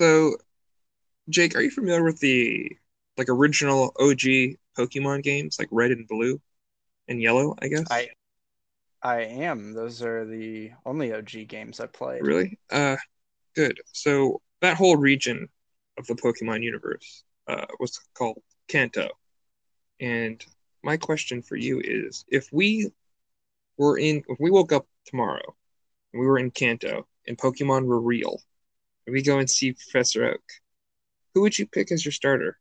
So, Jake, are you familiar with the like original OG Pokemon games, like Red and Blue and Yellow? I guess. I I am. Those are the only OG games I played. Really? Uh, good. So that whole region of the Pokemon universe uh, was called Kanto. And my question for you is if we were in, if we woke up tomorrow and we were in Kanto and Pokemon were real, we go and see Professor Oak, who would you pick as your starter?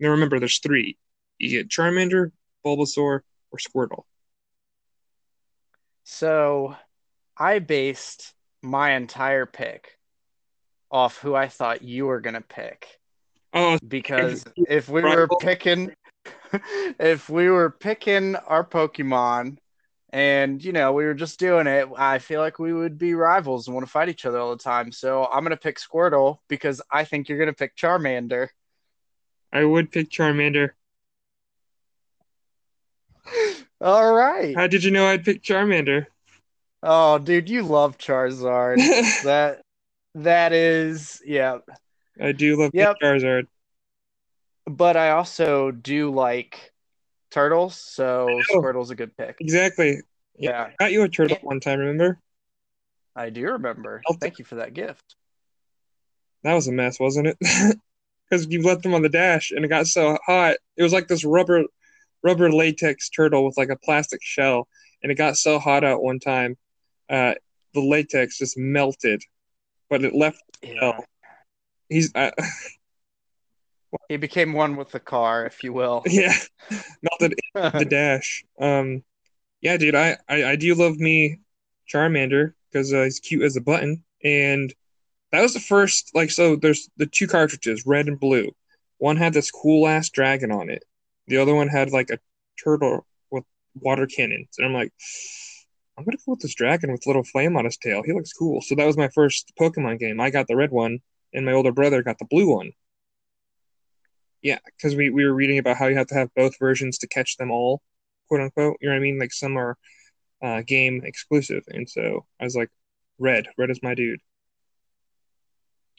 Now remember, there's three. You get Charmander, Bulbasaur, or Squirtle. So I based my entire pick off who I thought you were gonna pick. Oh, because if we were picking if we were picking our Pokemon and you know we were just doing it, I feel like we would be rivals and want to fight each other all the time. So I'm gonna pick Squirtle because I think you're gonna pick Charmander. I would pick Charmander. All right. How did you know I'd pick Charmander? Oh, dude, you love Charizard. that that is, yeah. I do love Yep. Charizard. But I also do like turtles, so know. Squirtle's a good pick. Exactly. Yeah, Got you a turtle Yeah. one time, remember? I do remember. I'll Thank you for that gift. That was a mess, wasn't it? Because you left them on the dash and it got so hot. It was like this rubber rubber latex turtle with like a plastic shell. And it got so hot out one time, uh, the latex just melted. But it left Yeah. Oh. he's uh, He became one with the car, if you will. yeah, melted the dash. Um, yeah, dude, I, I, I do love me Charmander because uh, he's cute as a button, and that was the first like so. There's the two cartridges, red and blue. One had this cool ass dragon on it. The other one had like a turtle with water cannons, and I'm like, I'm gonna go with this dragon with little flame on his tail. He looks cool. So that was my first Pokemon game. I got the red one, and my older brother got the blue one. Yeah, because we, we were reading about how you have to have both versions to catch them all, quote unquote. You know what I mean? Like some are uh, game exclusive, and so I was like, red, red is my dude.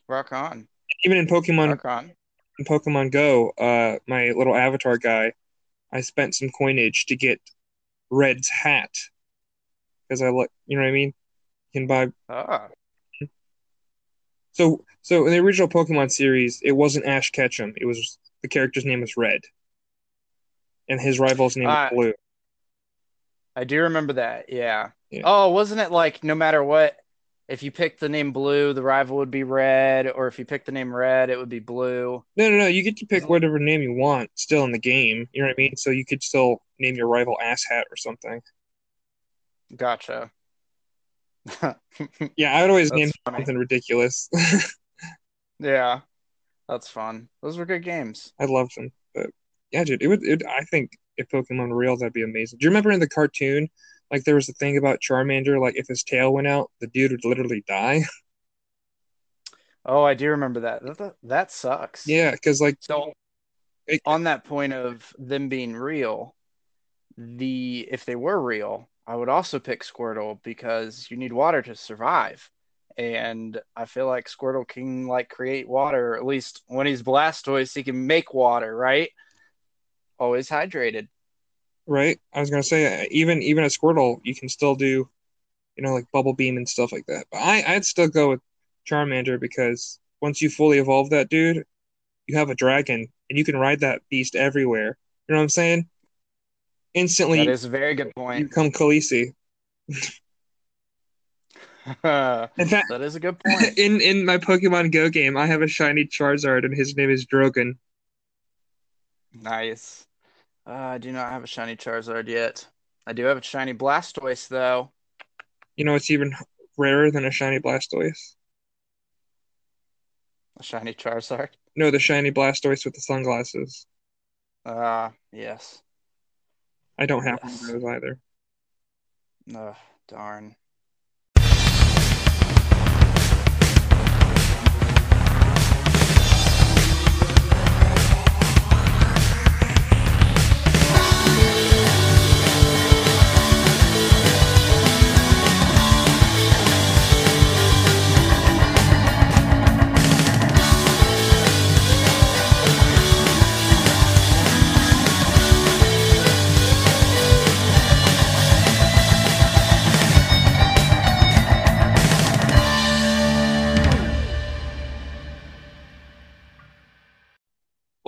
Rock on. Even in Pokemon, Rock on. in Pokemon Go, uh, my little avatar guy, I spent some coinage to get Red's hat because I like, you know what I mean? You can buy Ah, So, so in the original Pokemon series, it wasn't Ash Ketchum. It was the character's name is Red, and his rival's name Ah. was Blue. I do remember that. Yeah. Yeah. Oh, wasn't it like no matter what, if you picked the name blue, the rival would be red, or if you picked the name red, it would be blue. No, no, no. You get to pick whatever name you want still in the game. You know what I mean? So you could still name your rival Ass Hat or something. Gotcha. Yeah, I would always That's name funny. something ridiculous. yeah, that's fun. Those were good games. I loved them, but yeah, dude, it would. It, I think if Pokemon were real, that'd be amazing. Do you remember in the cartoon, like there was a thing about Charmander, like if his tail went out, the dude would literally die. Oh, I do remember that. That, that, that sucks. yeah, because like So It- on that point of them being real, the if they were real, I would also pick Squirtle because you need water to survive. And I feel like Squirtle can like create water, or at least when he's Blastoise, he can make water, right? Always hydrated. Right. I was gonna say even even a Squirtle, you can still do, you know, like Bubble Beam and stuff like that. But I I'd still go with Charmander because once you fully evolve that dude, you have a dragon and you can ride that beast everywhere. You know what I'm saying? Instantly, That is a very good you point. become Khaleesi. that In fact, is a good point. in in my Pokemon Go game, I have a shiny Charizard and his name is Drogon. Nice. Uh, I do not have a shiny Charizard yet. I do have a shiny Blastoise though. You know, it's even rarer than a shiny Blastoise. A shiny Charizard. No, the shiny Blastoise with the sunglasses. Ah, yes. I don't have Yes. one of those either. Ugh, darn.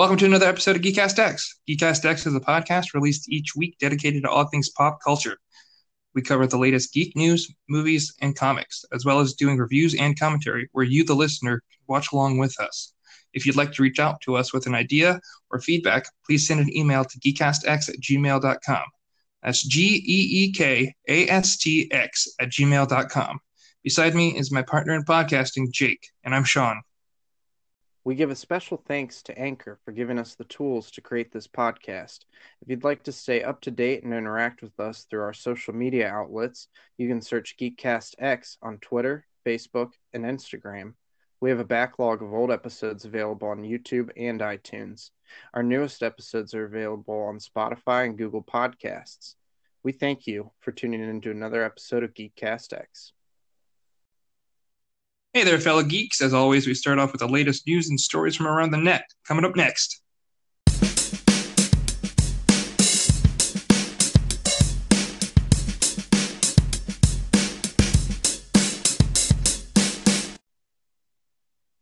Welcome to another episode of Geekcast X. Geekcast X is a podcast released each week dedicated to all things pop culture. We cover the latest geek news, movies, and comics, as well as doing reviews and commentary where you, the listener, can watch along with us. If you'd like to reach out to us with an idea or feedback, please send an email to geekcastx at gmail.com. That's G E E K A S T X at gmail.com. Beside me is my partner in podcasting, Jake, and I'm Sean. We give a special thanks to Anchor for giving us the tools to create this podcast. If you'd like to stay up to date and interact with us through our social media outlets, you can search Geekcast X on Twitter, Facebook, and Instagram. We have a backlog of old episodes available on YouTube and iTunes. Our newest episodes are available on Spotify and Google Podcasts. We thank you for tuning in to another episode of Geekcast X. Hey there, fellow geeks. As always, we start off with the latest news and stories from around the net. Coming up next.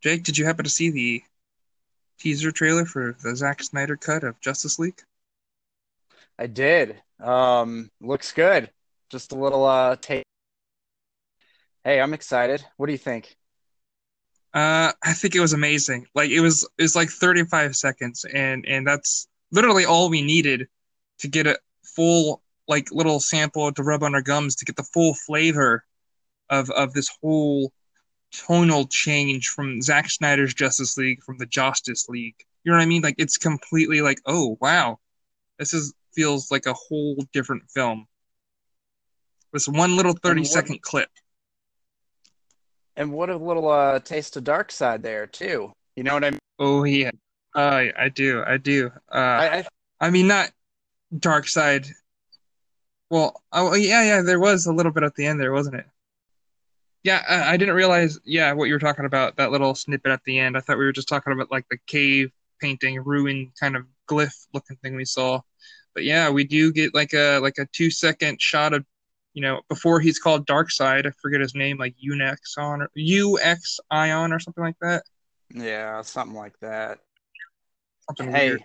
Jake, did you happen to see the teaser trailer for the Zack Snyder cut of Justice League? I did. Um, looks good. Just a little uh take. Hey, I'm excited. What do you think? Uh, I think it was amazing. Like it was, it was like 35 seconds, and and that's literally all we needed to get a full like little sample to rub on our gums to get the full flavor of of this whole tonal change from Zack Snyder's Justice League from the Justice League. You know what I mean? Like it's completely like, oh wow, this is feels like a whole different film. This one little 30 second clip. And what a little uh, taste of Darkseid there too. You know what I mean? Oh yeah, uh, I do, I do. Uh, I, I, I mean not Darkseid. Well, oh yeah, yeah, there was a little bit at the end there, wasn't it? Yeah, I, I didn't realize. Yeah, what you were talking about that little snippet at the end. I thought we were just talking about like the cave painting, ruin kind of glyph looking thing we saw. But yeah, we do get like a like a two second shot of you know, before he's called Darkseid, I forget his name, like Unix on or UX Ion or something like that. Yeah, something like that. Something hey, weird.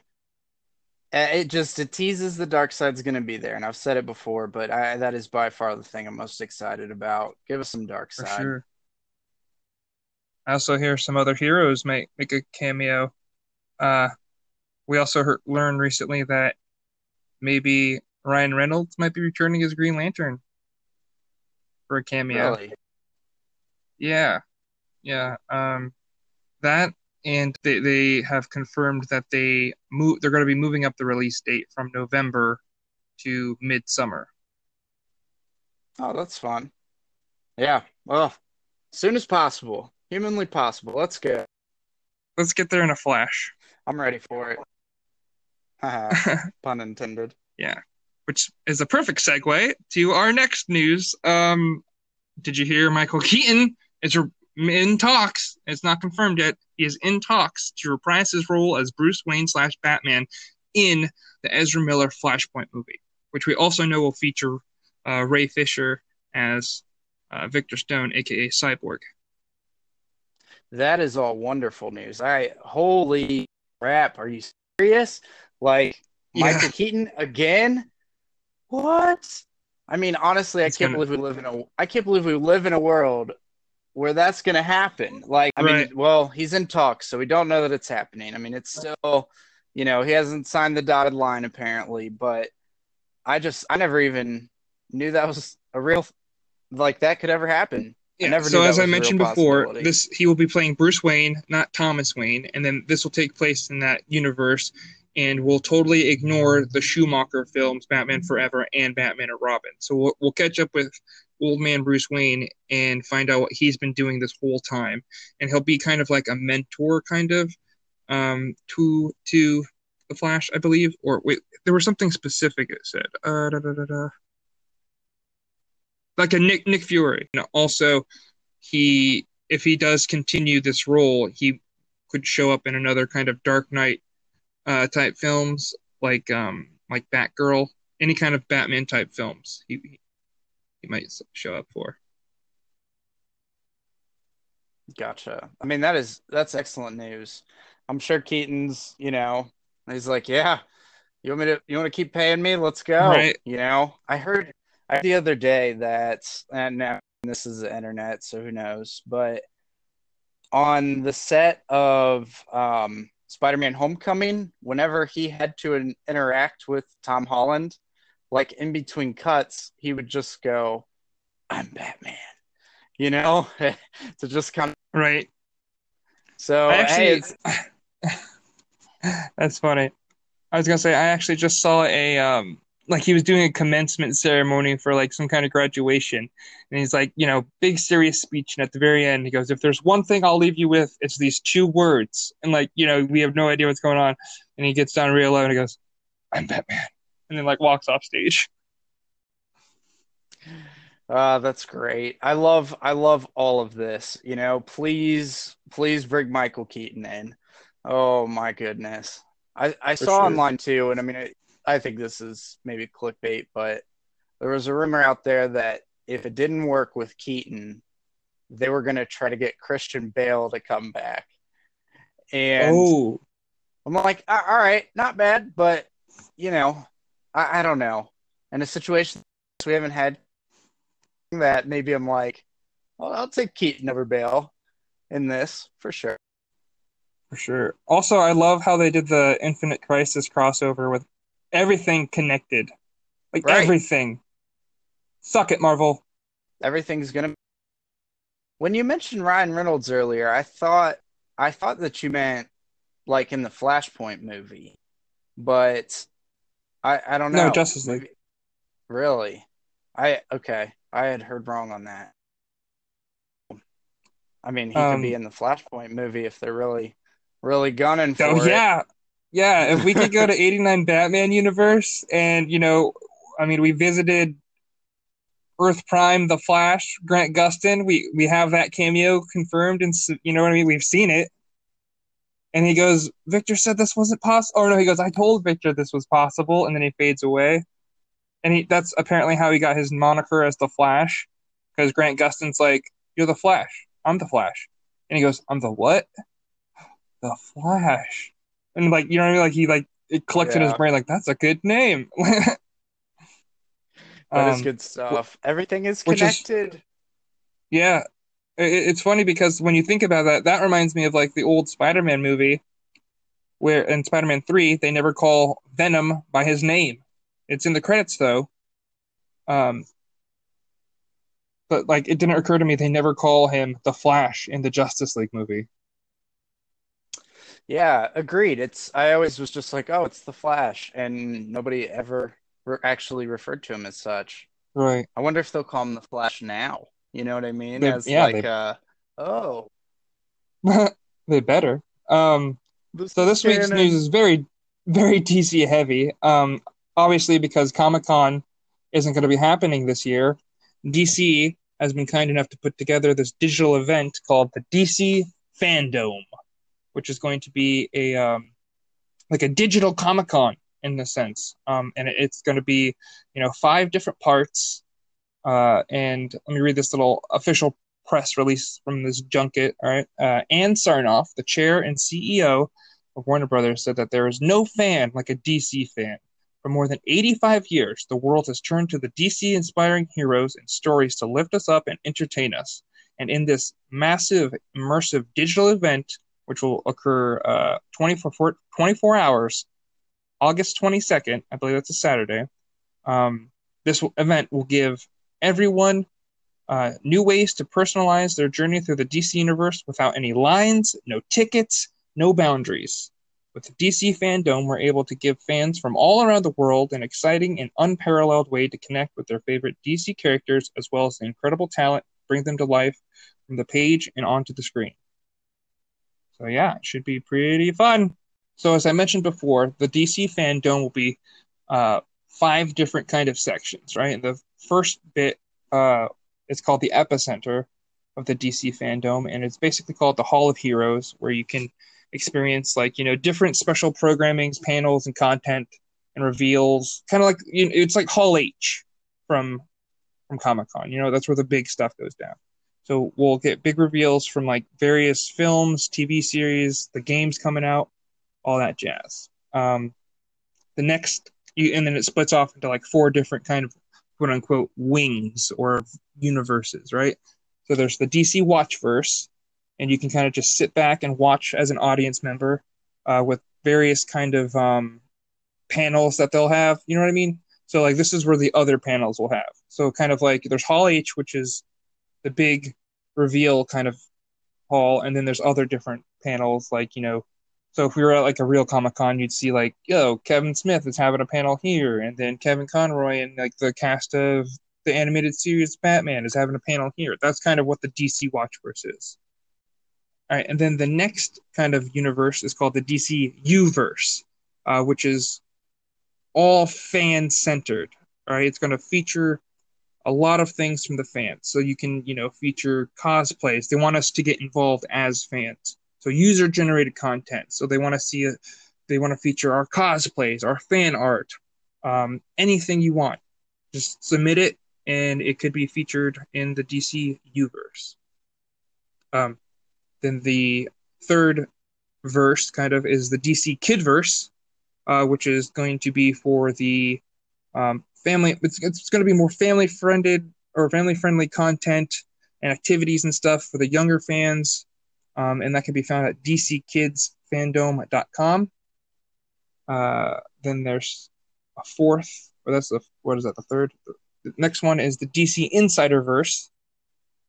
It just it teases the Darkseid's going to be there, and I've said it before, but I, that is by far the thing I'm most excited about. Give us some Darkseid. Sure. I also hear some other heroes make make a cameo. Uh, we also heard, learned recently that maybe Ryan Reynolds might be returning as Green Lantern for a cameo. Really? Yeah, yeah. Um, that and they they have confirmed that they move. They're going to be moving up the release date from November to midsummer. Oh, that's fun. Yeah. Well, as soon as possible, humanly possible. Let's go. Let's get there in a flash. I'm ready for it. Pun intended. Yeah which is a perfect segue to our next news. Um, did you hear Michael Keaton is in talks? It's not confirmed yet. He is in talks to reprise his role as Bruce Wayne slash Batman in the Ezra Miller Flashpoint movie, which we also know will feature uh, Ray Fisher as uh, Victor Stone, aka Cyborg. That is all wonderful news. I holy crap! Are you serious? Like yeah. Michael Keaton again? What? I mean, honestly, I can't gonna... believe we live in a. I can't believe we live in a world where that's going to happen. Like, I right. mean, well, he's in talks, so we don't know that it's happening. I mean, it's still, you know, he hasn't signed the dotted line apparently, but I just, I never even knew that was a real, like that could ever happen. Yeah. so as I mentioned before, this he will be playing Bruce Wayne, not Thomas Wayne, and then this will take place in that universe and we'll totally ignore the Schumacher films, Batman Forever and Batman and Robin. So we'll, we'll catch up with old man Bruce Wayne and find out what he's been doing this whole time, and he'll be kind of like a mentor, kind of, um, to to the Flash, I believe. Or wait, there was something specific it said. Uh, da, da, da, like a Nick Nick Fury. And also, he if he does continue this role, he could show up in another kind of Dark Knight uh, type films, like um, like Batgirl, any kind of Batman type films, he he might show up for. Gotcha. I mean, that is that's excellent news. I'm sure Keaton's, you know, he's like, "Yeah, you want me to? You want to keep paying me? Let's go." Right. You know, I heard, I heard the other day that, and now this is the internet, so who knows? But on the set of um, Spider-Man: Homecoming, whenever he had to in- interact with Tom Holland, like in between cuts, he would just go, "I'm Batman," you know, to just kind of Right. so. I actually, it's- that's funny. I was gonna say I actually just saw a um like he was doing a commencement ceremony for like some kind of graduation, and he's like, you know, big serious speech, and at the very end he goes, "If there's one thing I'll leave you with, it's these two words," and like you know we have no idea what's going on, and he gets down real low and he goes, "I'm Batman," and then like walks off stage. Uh, that's great. I love I love all of this. You know, please please bring Michael Keaton in. Oh my goodness. I I For saw sure. online too, and I mean, it, I think this is maybe clickbait, but there was a rumor out there that if it didn't work with Keaton, they were going to try to get Christian Bale to come back. And Oh, I'm like, all right, not bad, but you know, I, I don't know. In a situation we haven't had that, maybe I'm like, well, I'll take Keaton over Bale in this for sure. for sure. Also, I love how they did the Infinite Crisis crossover with everything connected, like Right. everything. Suck it, Marvel. Everything's gonna. When you mentioned Ryan Reynolds earlier, I thought I thought that you meant like in the Flashpoint movie, but I I don't know. No, Justice League. Really? I okay. I had heard wrong on that. I mean, he could be Um, in the Flashpoint movie if they're really, really gunning for Oh it. yeah, yeah. If we could go to '89 Batman universe, and you know, I mean, we visited Earth Prime, The Flash, Grant Gustin. We we have that cameo confirmed, and you know what I mean. We've seen it. And he goes, Victor said this wasn't possible. Or no, he goes, I told Victor this was possible, and then he fades away. And he that's apparently how he got his moniker as the Flash, because Grant Gustin's like, You're the Flash. I'm the Flash. And he goes, I'm the what? The Flash. And like, you know what I mean? Like he like it clicks in his brain, like, that's a good name. That is Um, good stuff. Everything is which is- connected. Yeah, I- I- it's funny because when you think about that, that reminds me of like the old Spider-Man movie, where in Spider-Man 3 they never call Venom by his name. It's in the credits though. Um, but like it didn't occur to me they never call him the Flash in the Justice League movie. Yeah, agreed. It's I always was just like, oh, it's the Flash, and nobody ever re- actually referred to him as such. Right. I wonder if they'll call him the Flash now. You know what I mean? They- As yeah, like, they- uh, oh, they better. Um, So this week's news is very, very DC heavy. Um, obviously because Comic Con isn't going to be happening this year, DC has been kind enough to put together this digital event called the DC FanDome, which is going to be a um, like a digital Comic Con in the sense. Um, and it's going to be, you know, five different parts. Uh, and let me read this little official press release from this junket. All right. Uh, Ann Sarnoff, the chair and CEO of Warner Brothers, said that there is no fan like a DC fan. For more than 85 years, the world has turned to the DC inspiring heroes and stories to lift us up and entertain us. And in this massive, immersive digital event, which will occur uh, 24, 24 hours, August 22nd, I believe that's a Saturday, um, this event will give everyone uh, new ways to personalize their journey through the DC universe without any lines, no tickets, no boundaries. With the DC FanDome, we're able to give fans from all around the world an exciting and unparalleled way to connect with their favorite DC characters, as well as the incredible talent bring them to life from the page and onto the screen. So yeah, it should be pretty fun. So as I mentioned before, the DC FanDome will be uh, five different kind of sections, right? The first bit uh, is called the epicenter of the DC FanDome, and it's basically called the Hall of Heroes, where you can experience like you know different special programmings, panels, and content and reveals, kind of like you know, it's like Hall H from from Comic Con. You know, that's where the big stuff goes down. So we'll get big reveals from like various films, TV series, the games coming out, all that jazz. Um, the next, and then it splits off into like four different kind of quote unquote wings or universes, right? So there's the DC Watchverse, and you can kind of just sit back and watch as an audience member uh, with various kind of um, panels that they'll have. You know what I mean? So like this is where the other panels will have. So kind of like there's Hall H, which is the big reveal kind of hall, and then there's other different panels like you know. So if we were at like a real Comic Con, you'd see like, yo, Kevin Smith is having a panel here, and then Kevin Conroy and like the cast of the animated series Batman is having a panel here. That's kind of what the DC Watchverse is. All right, and then the next kind of universe is called the DC YouVerse, uh, which is all fan centered. All right, it's going to feature a lot of things from the fans. So you can, you know, feature cosplays. They want us to get involved as fans. So user generated content. So they want to see it. They want to feature our cosplays, our fan art, um, anything you want. Just submit it, and it could be featured in the DC YouVerse. Um, then the third verse, kind of, is the DC Kidverse, uh, which is going to be for the um, family. It's, it's going to be more family friended or family friendly content and activities and stuff for the younger fans, um, and that can be found at dckidsfandom.com. Uh, then there's a fourth, or that's the what is that? The third. The next one is the DC Insiderverse,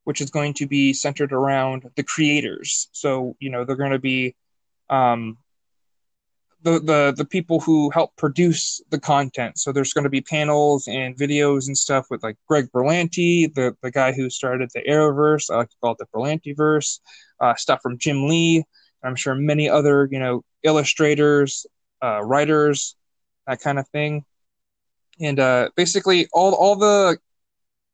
which is going to be centered around the creators. So you know they're going to be um, the, the the people who help produce the content. So there's going to be panels and videos and stuff with like Greg Berlanti, the the guy who started the Arrowverse. I like to call it the Berlantiverse. Uh, stuff from Jim Lee. I'm sure many other you know illustrators, uh, writers, that kind of thing. And uh, basically all all the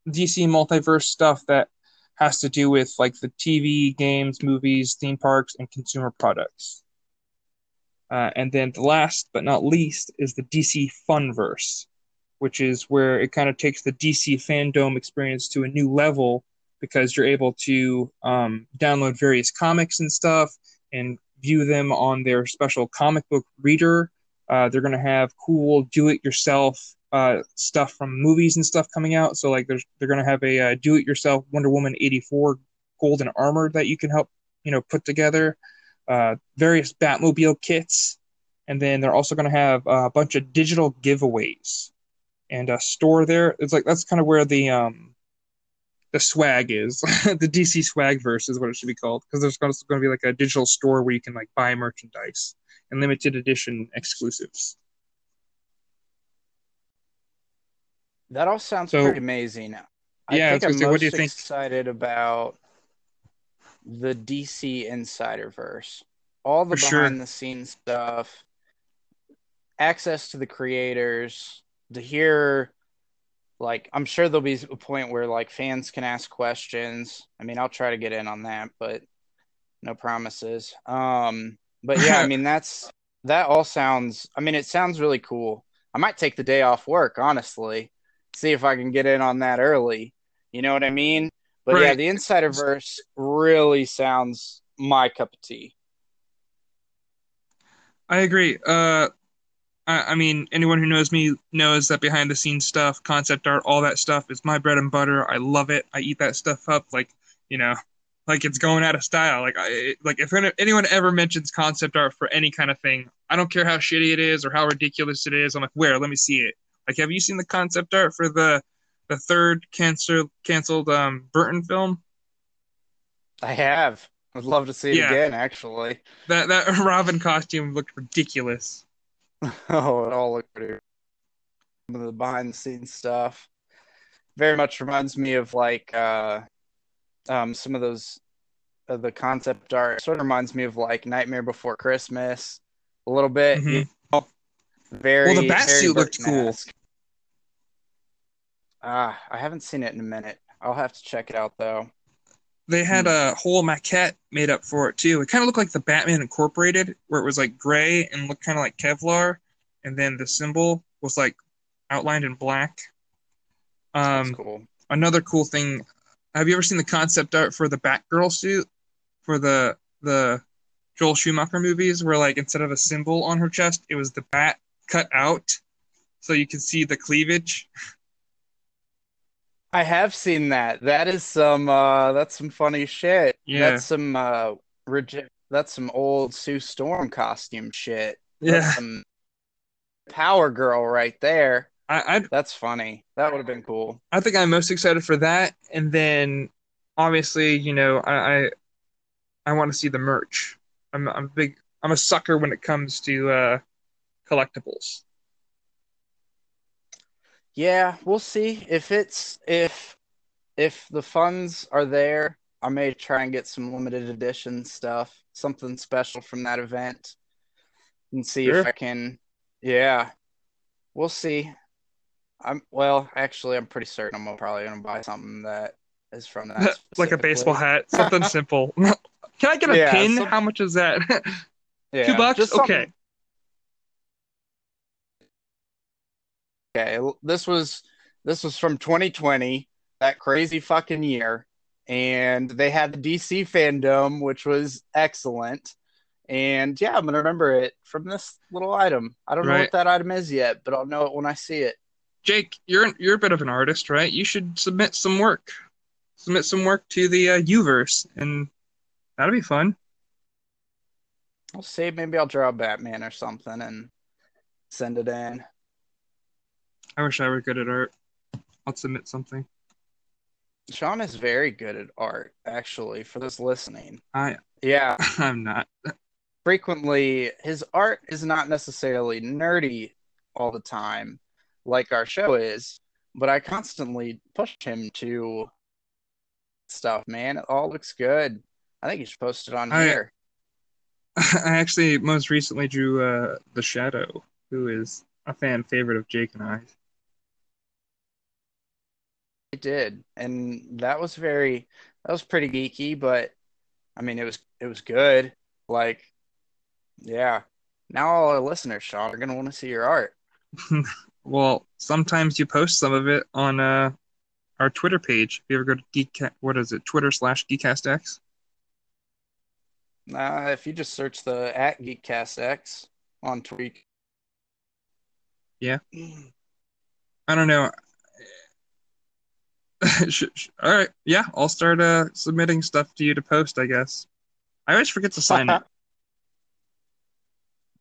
DC multiverse stuff that has to do with like the TV, games, movies, theme parks, and consumer products. Uh, and then the last but not least is the DC Funverse, which is where it kind of takes the DC FanDome experience to a new level because you're able to um, download various comics and stuff and view them on their special comic book reader. Uh, they're going to have cool do-it-yourself uh, stuff from movies and stuff coming out. So like, there's they're going to have a uh, do-it-yourself Wonder Woman '84 golden armor that you can help you know put together uh, various Batmobile kits, and then they're also going to have a bunch of digital giveaways and a store there. It's like that's kind of where the um the swag is. the DC swag verse is what it should be called because there's going to be like a digital store where you can like buy merchandise and limited edition exclusives. That all sounds so, pretty amazing. I yeah, think I'm say, most what do you think? excited about the DC Insider verse, all the For behind sure. the scenes stuff, access to the creators, to hear like I'm sure there'll be a point where like fans can ask questions. I mean, I'll try to get in on that, but no promises. Um, but yeah, I mean that's that all sounds. I mean, it sounds really cool. I might take the day off work, honestly, see if I can get in on that early. You know what I mean? But yeah, Right. the Insiderverse really sounds my cup of tea. I agree. Uh, I, I mean, anyone who knows me knows that behind the scenes stuff, concept art, all that stuff is my bread and butter. I love it. I eat that stuff up like you know, like it's going out of style. Like I like if anyone ever mentions concept art for any kind of thing, I don't care how shitty it is or how ridiculous it is. I'm like, where? Let me see it. Like, have you seen the concept art for the the third cancer canceled um Burton film? I have. I'd love to see it Yeah. again, actually. That that Robin costume looked ridiculous. Oh, it all looked pretty. Some of the behind the scenes stuff very much reminds me of like uh, um, some of those uh, the concept art. Sort of reminds me of like Nightmare Before Christmas a little bit. Mhm. you know? Very. Well, the bat suit looked cool. Ah, I haven't seen it in a minute. I'll have to check it out though. They had Hmm. a whole maquette made up for it too. It kind of looked like the Batman Incorporated, where it was like gray and looked kind of like Kevlar, and then the symbol was like outlined in black. Um, cool. another cool thing. Have you ever seen the concept art for the Batgirl suit for the the Joel Schumacher movies where like instead of a symbol on her chest, it was the bat cut out so you can see the cleavage. I have seen that. That is some uh that's some funny shit. Yeah. That's some uh that's some old Sue Storm costume shit. Yeah. That's some Power Girl right there. I, I That's funny. That would have been cool. I think I'm most excited for that, and then obviously, you know, I I, I want to see the merch. I'm I'm big. I'm a sucker when it comes to uh, collectibles. Yeah, we'll see if it's if if the funds are there. I may try and get some limited edition stuff, something special from that event, and see Sure. if I can. Yeah, we'll see. I'm well, actually, I'm pretty certain I'm probably gonna buy something that is from that like a baseball hat, something simple. Can I get a Yeah, pin? some- How much is that? Yeah, Two bucks? Okay. Okay, this was this was from 2020, that crazy fucking year, and they had the DC FanDome, which was excellent. And yeah, I'm gonna remember it from this little item. I don't know what that item is yet, but I'll know it when I see it. Jake, you're you're a bit of an artist, right? You should submit some work. Submit some work to the uh, YouVerse, and that'll be fun. I'll see. Maybe I'll draw Batman or something and send it in. I wish I were good at art. I'll submit something. Sean is very good at art, actually, for those listening. I Yeah, I'm not. frequently his art is not necessarily nerdy all the time like our show is but i constantly push him to stuff man it all looks good i think you should post it on I- here I actually most recently drew uh, the Shadow, who is a fan favorite of Jake and I. i did and that was very that was pretty geeky but i mean it was it was good like yeah now all our listeners sean are to want to see your art Well, sometimes you post some of it on uh, our Twitter page. If you ever go to Geek, what is it? Twitter slash GeekCastX. uh, if you just search the at geekcastx on tweak Yeah. I don't know. All right, yeah, I'll start uh, submitting stuff to you to post. I guess. I always forget to sign it.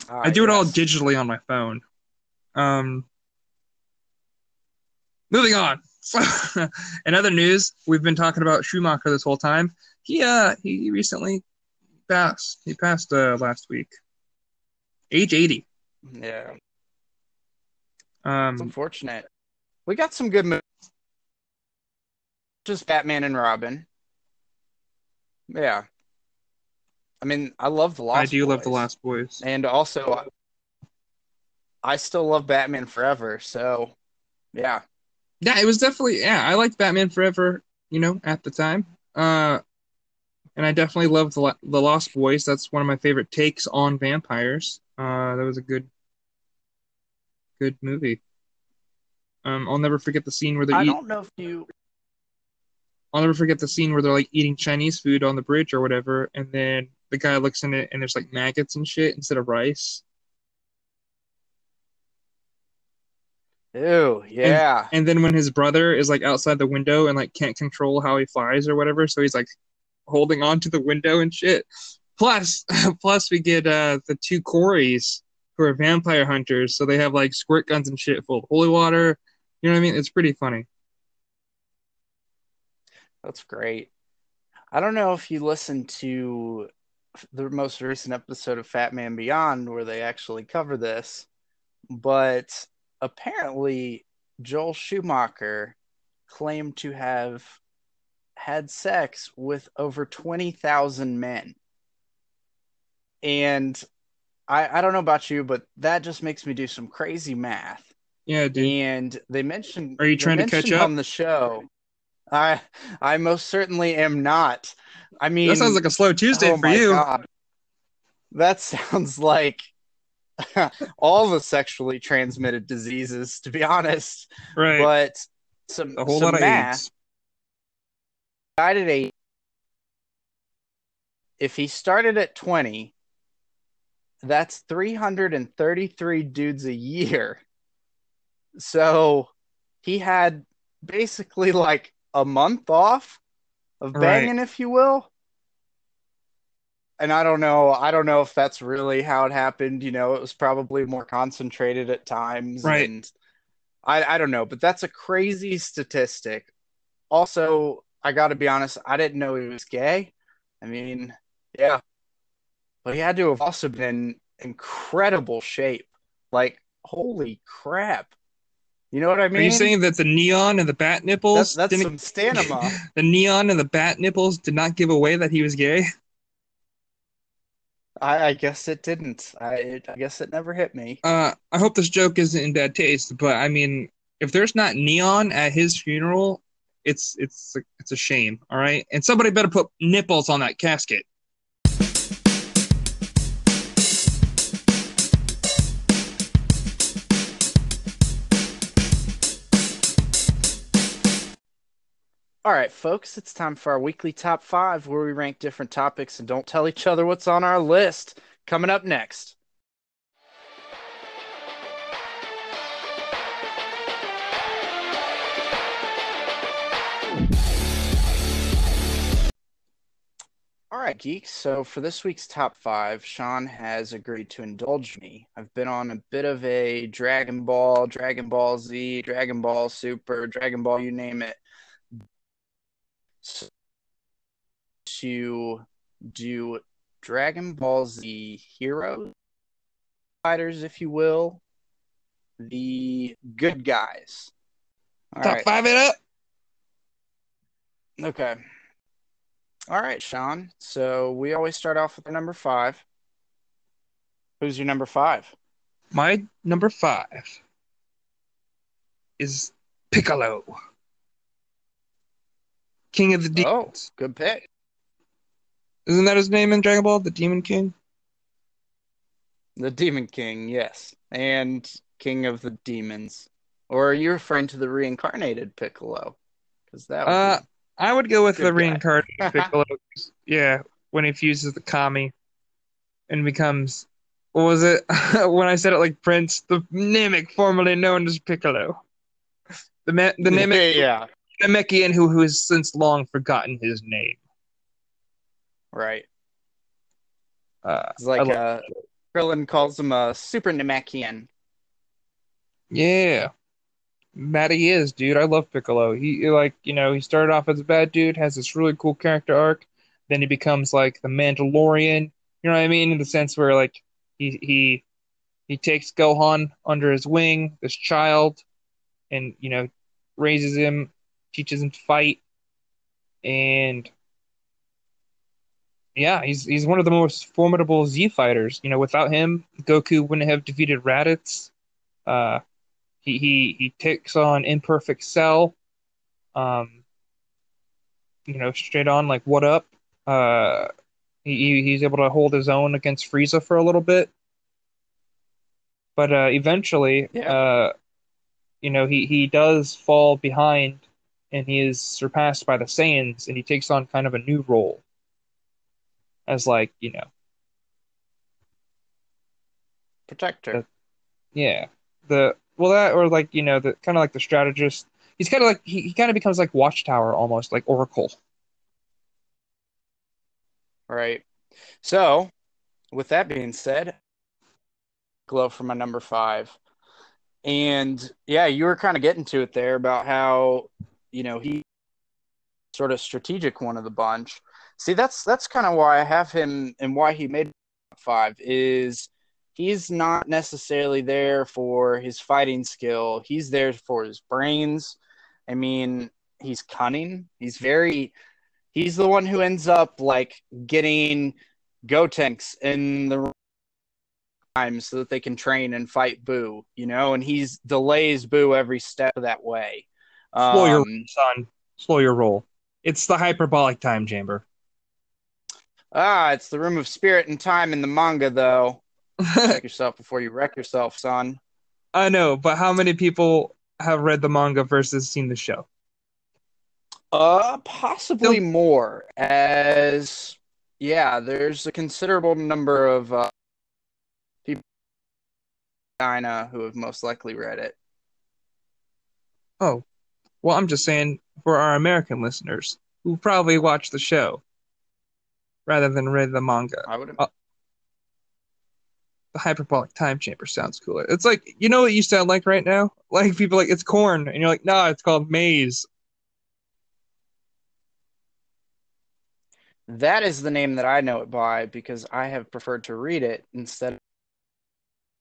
I do it all digitally on my phone. Um, moving on. So, in other news, we've been talking about Schumacher this whole time. He uh he recently passed. He passed uh last week, age eighty. Yeah, it's Um, unfortunate. We got some good. Just Batman and Robin. Yeah. I mean, I love the Lost I do love the Boys. Last Boys. And also, I still love Batman Forever. So, yeah. Yeah, it was definitely yeah. I liked Batman Forever. You know, at the time. Uh, and I definitely loved the, Lo- the Lost Boys. That's one of my favorite takes on vampires. Uh, that was a good, good movie. Um, I'll never forget the scene where they I eat. don't know if you. I'll never forget the scene where they're like eating Chinese food on the bridge or whatever, and then the guy looks in it and there's like maggots and shit instead of rice. Ew, yeah. And then when his brother is like outside the window and like can't control how he flies or whatever, so he's like holding on to the window and shit. Plus, plus we get uh the two Corys who are vampire hunters, so they have like squirt guns and shit full of holy water. You know what I mean? It's pretty funny. That's great. I don't know if you listened to the most recent episode of Fatman Beyond where they actually cover this, but apparently Joel Schumacher claimed to have had sex with over 20,000 men. And I, I don't know about you, but that just makes me do some crazy math. Yeah, dude. And they mentioned Are you trying to catch up? on the show? I I most certainly am not. I mean, That sounds like a slow Tuesday oh for my you. God. That sounds like all the sexually transmitted diseases, to be honest. Right. But some a whole some lot of math. AIDS. Started at if he started at 20 that's 333 dudes a year. So he had basically like a month off of banging, right. if you will. And I don't know, I don't know if that's really how it happened. You know, it was probably more concentrated at times. Right. And I, I don't know, but that's a crazy statistic. Also, I got to be honest, I didn't know he was gay. I mean, yeah, but he had to have also been in incredible shape. Like, holy crap! You know what I mean? Are you saying that the neon and the bat nipples? That's, that's some stamina. the neon and the bat nipples did not give away that he was gay. I, I guess it didn't. I, I guess it never hit me. Uh, I hope this joke isn't in bad taste, but I mean, if there's not neon at his funeral, it's it's it's a shame. All right, and somebody better put nipples on that casket. All right, folks, it's time for our weekly top five where we rank different topics and don't tell each other what's on our list. Coming up next. All right, geeks. So for this week's top five, Sean has agreed to indulge me. I've been on a bit of a Dragon Ball, Dragon Ball Z, Dragon Ball Super, Dragon Ball, you name it to do Dragon Ball Z Heroes, fighters, if you will, the good guys. All Top right. five it up. Okay. All right, Sean. So we always start off with the number five. Who's your number five? My number five is Piccolo. King of the Demons. Oh, good pick. Isn't that his name in Dragon Ball? The Demon King? The Demon King, yes. And King of the Demons. Or are you referring to the reincarnated Piccolo? Because that uh, I would go with the guy. reincarnated Piccolo. Yeah, when he fuses the Kami and becomes what was it when I said it like Prince, the Namek formerly known as Piccolo. The ma- the Namek yeah. Namekian who, who has since long forgotten his name. Right. Uh, it's like uh, Krillin calls him a super Namekian. Yeah. He is, dude. I love Piccolo. He like, you know, he started off as a bad dude, has this really cool character arc, then he becomes like the Mandalorian. You know what I mean? In the sense where like he he he takes Gohan under his wing, this child, and you know, raises him teaches him to fight, and yeah, he's he's one of the most formidable Z fighters. You know, without him, Goku wouldn't have defeated Raditz. Uh, he he he takes on Imperfect Cell. Um, you know, straight on like what up. Uh, he he's able to hold his own against Frieza for a little bit, but uh, eventually, yeah. uh, you know, he he does fall behind and he is surpassed by the Saiyans, and he takes on kind of a new role as like you know protector. The, yeah, the well that or like you know the kind of like the strategist. He's kind of like he, he kind of becomes like Watchtower almost like Oracle. Right. So, with that being said, glow for my number five. And yeah, you were kind of getting to it there about how you know, he sort of strategic one of the bunch. See, that's that's kind of why I have him and why he made five is he's not necessarily there for his fighting skill. He's there for his brains. I mean, he's cunning. He's very he's the one who ends up like getting Gotenks in the time so that they can train and fight Boo, you know, and he's delays Boo every step of that way. Slow um, your son. Slow your roll. It's the hyperbolic time chamber. Ah, it's the room of spirit and time in the manga, though. Check yourself before you wreck yourself, son. I know, but how many people have read the manga versus seen the show? Uh, possibly no. more. As yeah, there's a considerable number of uh, China who have most likely read it. Oh, well, I'm just saying for our American listeners who probably watch the show rather than read the manga. I would. Uh, the hyperbolic time chamber sounds cooler. It's like you know what you sound like right now? Like people like it's corn, and you're like, nah, it's called maize. That is the name that I know it by because I have preferred to read it instead of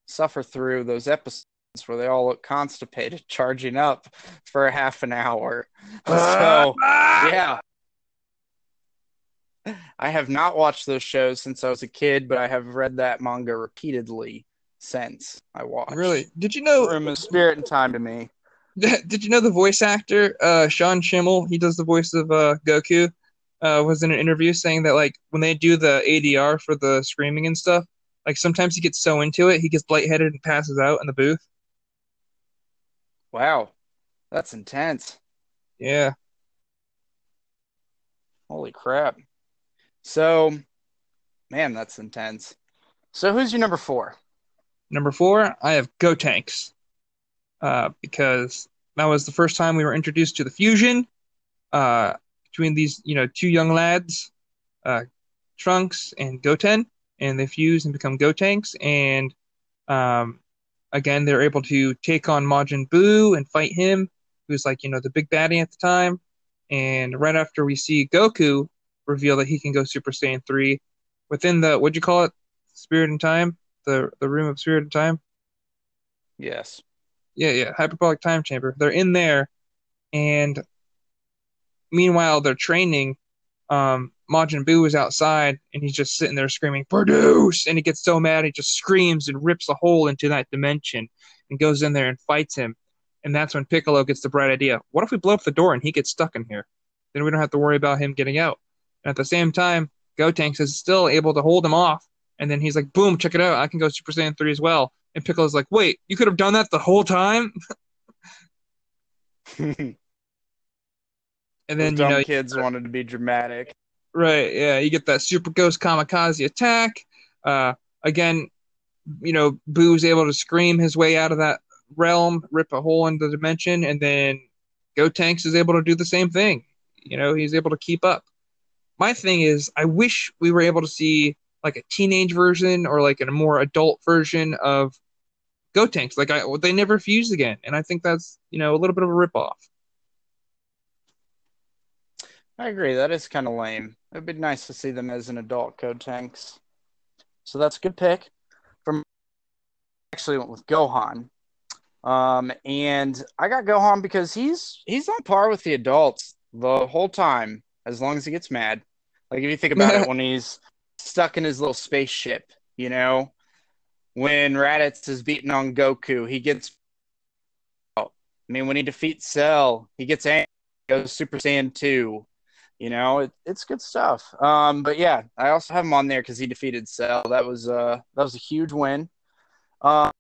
suffer through those episodes where they all look constipated charging up for a half an hour. So, yeah. I have not watched those shows since I was a kid, but I have read that manga repeatedly since I watched. Really? Did you know Room of Spirit and Time to me? Did you know the voice actor uh, Sean Schemmel? He does the voice of uh, Goku. Uh, was in an interview saying that like when they do the ADR for the screaming and stuff, like sometimes he gets so into it he gets lightheaded and passes out in the booth. Wow, that's intense. Yeah. Holy crap. So, man, that's intense. So, who's your number four? Number four, I have Gotenks. Uh, because that was the first time we were introduced to the fusion uh, between these, you know, two young lads, uh, Trunks and Goten, and they fuse and become Gotenks. And um, again, they're able to take on Majin Buu and fight him, who's like, you know, the big baddie at the time. And right after we see Goku reveal that he can go Super Saiyan 3 within the, what'd you call it? Spirit and Time? The, the Room of Spirit and Time? Yes. Yeah, yeah, hyperbolic time chamber. They're in there, and meanwhile they're training. Um, Majin Buu is outside, and he's just sitting there screaming "Produce!" and he gets so mad he just screams and rips a hole into that dimension, and goes in there and fights him. And that's when Piccolo gets the bright idea: What if we blow up the door and he gets stuck in here? Then we don't have to worry about him getting out. And at the same time, Gotenks is still able to hold him off. And then he's like, "Boom! Check it out! I can go Super Saiyan three as well." And Piccolo's like, wait, you could have done that the whole time? and then, dumb you know, kids wanted to be dramatic. Right, yeah, you get that Super Ghost Kamikaze attack. Uh, again, you know, Buu's able to scream his way out of that realm, rip a hole in the dimension, and then Gotenks is able to do the same thing. You know, he's able to keep up. My thing is, I wish we were able to see like a teenage version or like a more adult version of Gotenks. Like I, they never fused again, and I think that's you know a little bit of a ripoff. I agree. That is kind of lame. It'd be nice to see them as an adult Gotenks. So that's a good pick. From actually went with Gohan, um, and I got Gohan because he's he's on par with the adults the whole time, as long as he gets mad. Like if you think about it, when he's stuck in his little spaceship, you know, when Raditz is beating on Goku, he gets. I mean, when he defeats Cell, he gets angry, goes Super Saiyan two. You know, it, it's good stuff. Um, but yeah, I also have him on there because he defeated Cell. That was uh that was a huge win. Um,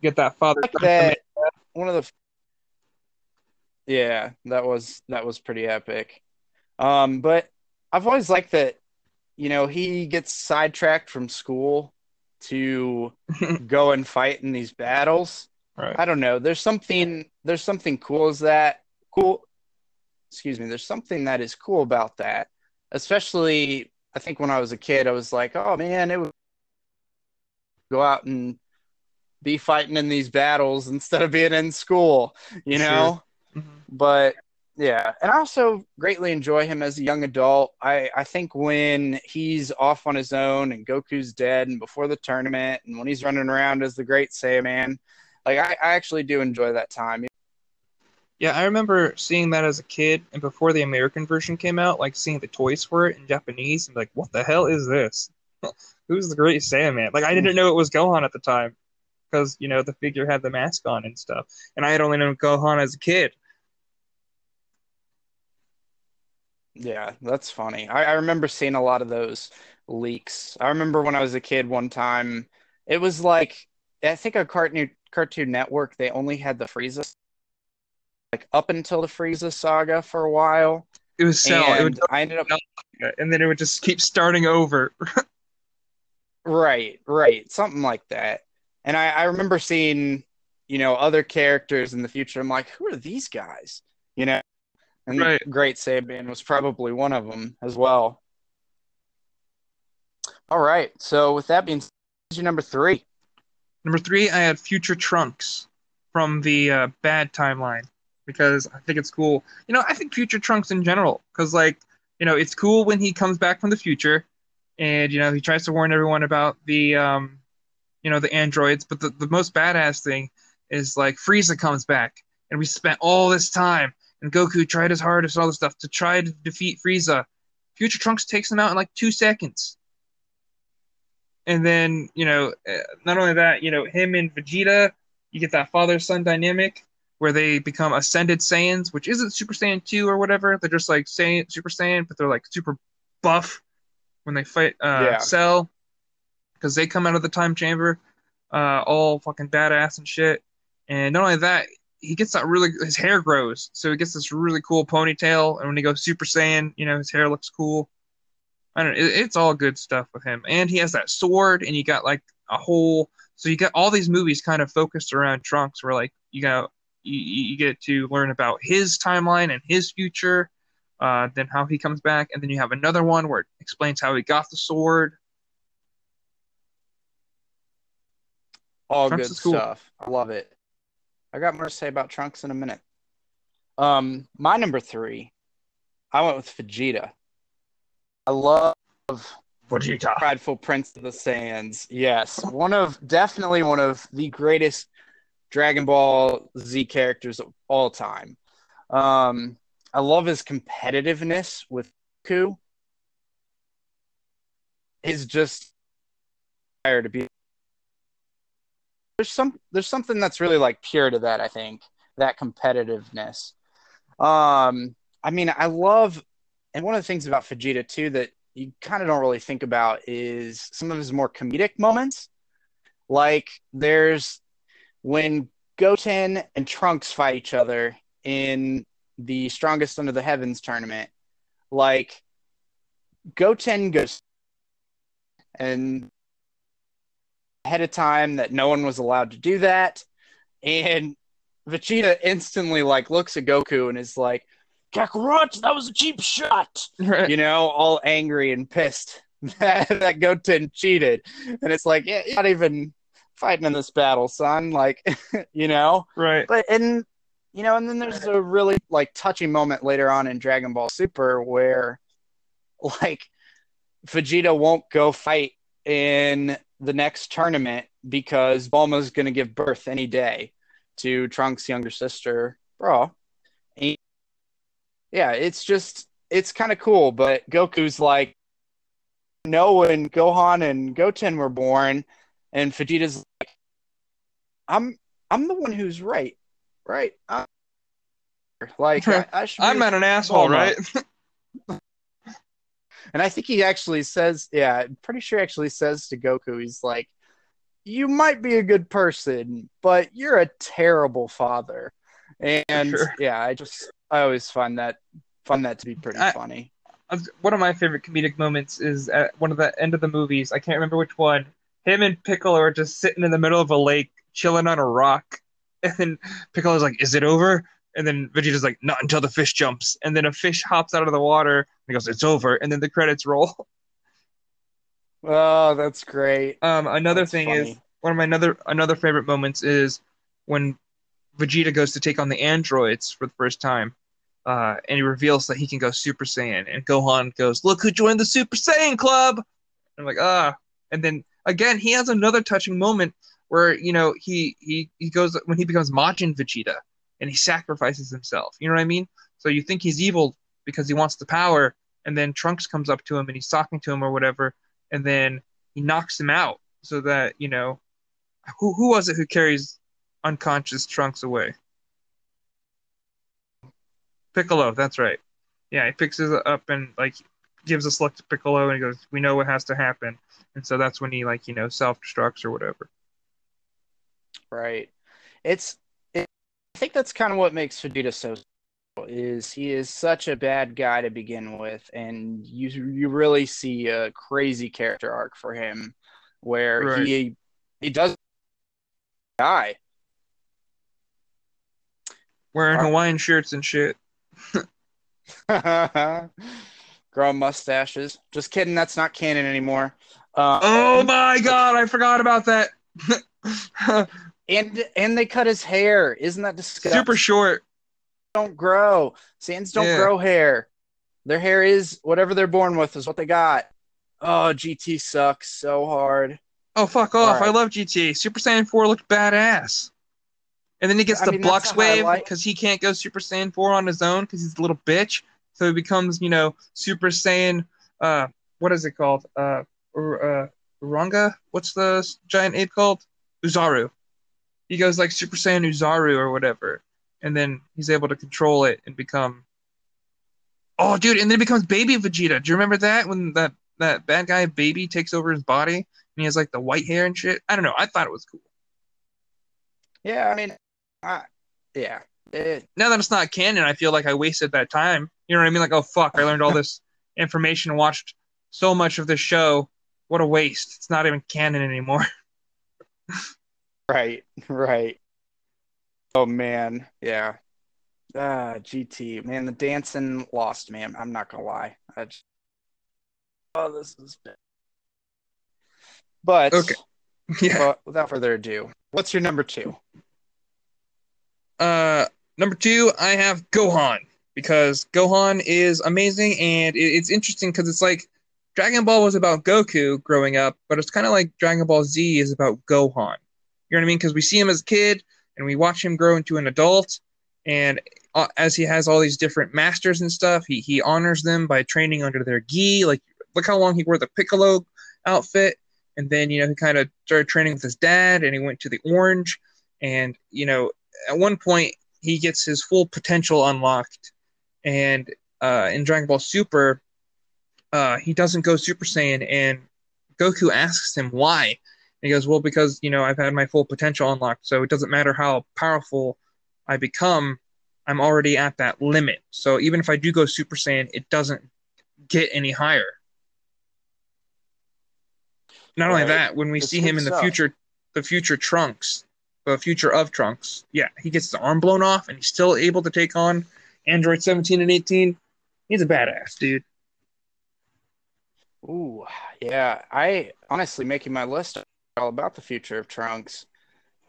Get that father. like that one of the yeah that was that was pretty epic um but i've always liked that you know he gets sidetracked from school to go and fight in these battles Right. i don't know there's something there's something cool as that cool excuse me there's something that is cool about that. Especially i think when i was a kid i was like oh man it would go out and be fighting in these battles instead of being in school you Sure. know? Mhm. but yeah. And i also greatly enjoy him as a young adult. I i think when he's off on his own and goku's dead and before the tournament and when he's running around as the great Saiyaman, like i, I actually do enjoy that time Yeah, I remember seeing that as a kid, and before the American version came out, like seeing the toys for it in Japanese, and like, what the hell is this? Who's the Great Saiyaman? Like, I didn't know it was Gohan at the time, because you know the figure had the mask on and stuff, and I had only known Gohan as a kid. Yeah, that's funny. I, I remember seeing a lot of those leaks. I remember when I was a kid one time, it was like I think a Cartoon Cartoon Network, they only had the Frieza like up until the Frieza saga for a while. It was Cell, it would, I ended up and then it would just keep starting over. right, right, something like that. and I, I remember seeing, you know, other characters in the future. I'm like, who are these guys? You know, and Right. Great Saiyan was probably one of them as well. All right. So with that being said, your number three? Number three, I had Future Trunks from the uh, bad timeline because I think it's cool. You know, I think Future Trunks in general because, like, you know, it's cool when he comes back from the future, and you know he tries to warn everyone about the, um, you know, the androids. But the the most badass thing is like Frieza comes back, and we spent all this time, and Goku tried his hardest, all this stuff to try to defeat Frieza. Future Trunks takes him out in like two seconds and then you know uh, not only that you know him and vegeta you get that father son dynamic where they become ascended saiyans which isn't super saiyan 2 or whatever they're just like saiyan super saiyan but they're like super buff when they fight uh Yeah. cell because they come out of the time chamber uh all fucking badass and shit and not only that he gets that really his hair grows so he gets this really cool ponytail and when he goes super saiyan you know his hair looks cool I don't know. It, it's all good stuff with him, and he has that sword, and you got like a whole. So you got all these movies kind of focused around Trunks, where like you got you, you get to learn about his timeline and his future, uh, then how he comes back, and then you have another one where it explains how he got the sword. All Trunks good cool. stuff. I love it. I got more to say about Trunks in a minute. Um, my number three, I went with Vegeta. I love Vegeta. Prideful Prince of the Saiyans. Yes, one of definitely one of the greatest Dragon Ball Z characters of all time. Um, I love his competitiveness with Ku. Is just to be. There's some there's something that's really like pure to that. I think that competitiveness. Um, I mean, I love, and one of the things about Vegeta too that you kind of don't really think about is some of his more comedic moments. Like there's when Goten and Trunks fight each other in the Strongest Under the Heavens tournament. Like Goten goes and ahead of time that no one was allowed to do that, and Vegeta instantly like looks at Goku and is like, "Kakarot, that was a cheap shot." You know, all angry and pissed that, that Goten cheated. And it's like, yeah, not even fighting in this battle, son. Like, you know, right. but and you know, and then there's a really like touching moment later on in Dragon Ball Super where like Vegeta won't go fight in the next tournament because Bulma's going to give birth any day to Trunks' younger sister, bro. And, yeah, it's just it's kind of cool, but Goku's like no when Gohan and Goten were born and Vegeta's like I'm I'm the one who's right. Right? I'm, like I, I should I'm not an asshole, right? And I think he actually says, yeah, I'm pretty sure he actually says to Goku, he's like, you might be a good person, but you're a terrible father. And Sure. yeah, I just, I always find that, find that to be pretty I- funny. one of my favorite comedic moments is at one of the end of the movies. I can't remember which one. Him and Piccolo are just sitting in the middle of a lake, chilling on a rock, and then Piccolo's like, "Is it over?" And then Vegeta's like, "Not until the fish jumps." And then a fish hops out of the water. And he goes, "It's over." And then the credits roll. Oh, that's great. Um, another That's thing funny. is one of my another another favorite moments is when Vegeta goes to take on the androids for the first time, uh, and he reveals that he can go Super Saiyan, and Gohan goes, "Look who joined the Super Saiyan Club!" I'm like, ah, and then again he has another touching moment where you know he he he goes when he becomes Majin Vegeta, and he sacrifices himself. You know what I mean? So you think he's evil because he wants the power, and then Trunks comes up to him and he's talking to him or whatever, and then he knocks him out so that you know who who was it who carries unconscious Trunks away? Piccolo, that's right. Yeah, he picks us up and like gives a look to Piccolo and he goes, "We know what has to happen," and so that's when he like you know self destructs or whatever. Right. It's, it, I think that's kind of what makes Vegeta so is he is such a bad guy to begin with, and you you really see a crazy character arc for him, where Right. he he does die. Wearing Hawaiian shirts and shit. Growing mustaches. Just kidding. That's not canon anymore. Um, Oh my god, I forgot about that. and and they cut his hair. Isn't that disgusting? Super short. don't grow. Saiyans don't Yeah. grow hair. Their hair is whatever they're born with is what they got. Oh, GT sucks so hard. Oh fuck off! Alright. I love GT. Super Saiyan 4 looked badass. And then he gets I the mean, Blutz wave because he can't go Super Saiyan 4 on his own because he's a little bitch. So he becomes, you know, Super Saiyan. Uh, what is it called? Uh, uh, Uranga? What's the giant ape called? Oozaru. He goes like Super Saiyan Oozaru or whatever, and then he's able to control it and become. Oh, dude! And then he becomes Baby Vegeta. Do you remember that when that that bad guy Baby takes over his body and he has like the white hair and shit? I don't know. I thought it was cool. Yeah, I mean, I, yeah. It, now that it's not canon, I feel like I wasted that time. You know what I mean? Like, oh fuck, I learned all this information watched so much of this show. What a waste. It's not even canon anymore. right, right. Oh man, yeah. Ah, GT, man, the dancing lost, man. I'm not gonna lie. Just, oh, this is bad. But Okay. yeah. but without further ado, what's your number two? Uh, number two, I have Gohan because Gohan is amazing and it, it's interesting because it's like Dragon Ball was about Goku growing up, but it's kind of like Dragon Ball Z is about Gohan. You know what I mean? Because we see him as a kid and we watch him grow into an adult, and uh, as he has all these different masters and stuff, he he honors them by training under their gi. Like, look how long he wore the Piccolo outfit, and then you know he kind of started training with his dad, and he went to the Orange, and you know at one point he gets his full potential unlocked, and uh, in Dragon Ball Super, uh, he doesn't go Super Saiyan, and Goku asks him why. And he goes, "Well, because you know I've had my full potential unlocked, so it doesn't matter how powerful I become, I'm already at that limit. So even if I do go Super Saiyan, it doesn't get any higher." Not only Right. that, when we It's see him in the future, the future Trunks, the future of Trunks, yeah, he gets his arm blown off, and he's still able to take on Android 17 and 18. He's a badass, dude. Ooh, yeah. I honestly making my list all about the future of Trunks.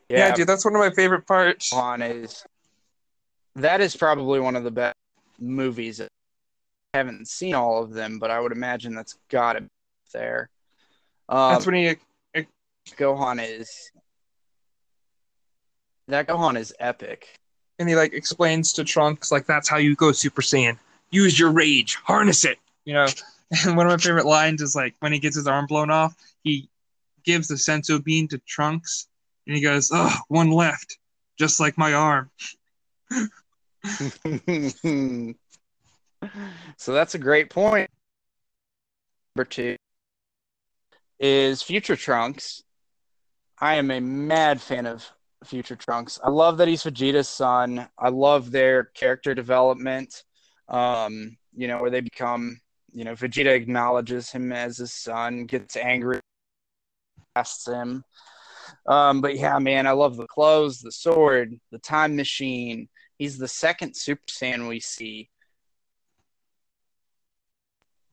Yeah, dude, that's one of my favorite parts. on is that is probably one of the best movies. I haven't seen all of them, but I would imagine that's got to be there. Um, That's when he Gohan is that Gohan is epic. and he like explains to Trunks like that's how you go Super Saiyan. Use your rage, harness it. You know, and one of my favorite lines is like when he gets his arm blown off, he gives the senzu bean to Trunks, and he goes, "Oh, one left, just like my arm." so that's a great point. Number two is Future Trunks. I am a mad fan of Future Trunks. I love that he's Vegeta's son. I love their character development. Um, you know, where they become, you know, Vegeta acknowledges him as his son, gets angry, asks him. Um, but yeah, man, I love the clothes, the sword, the time machine. He's the second Super Saiyan we see.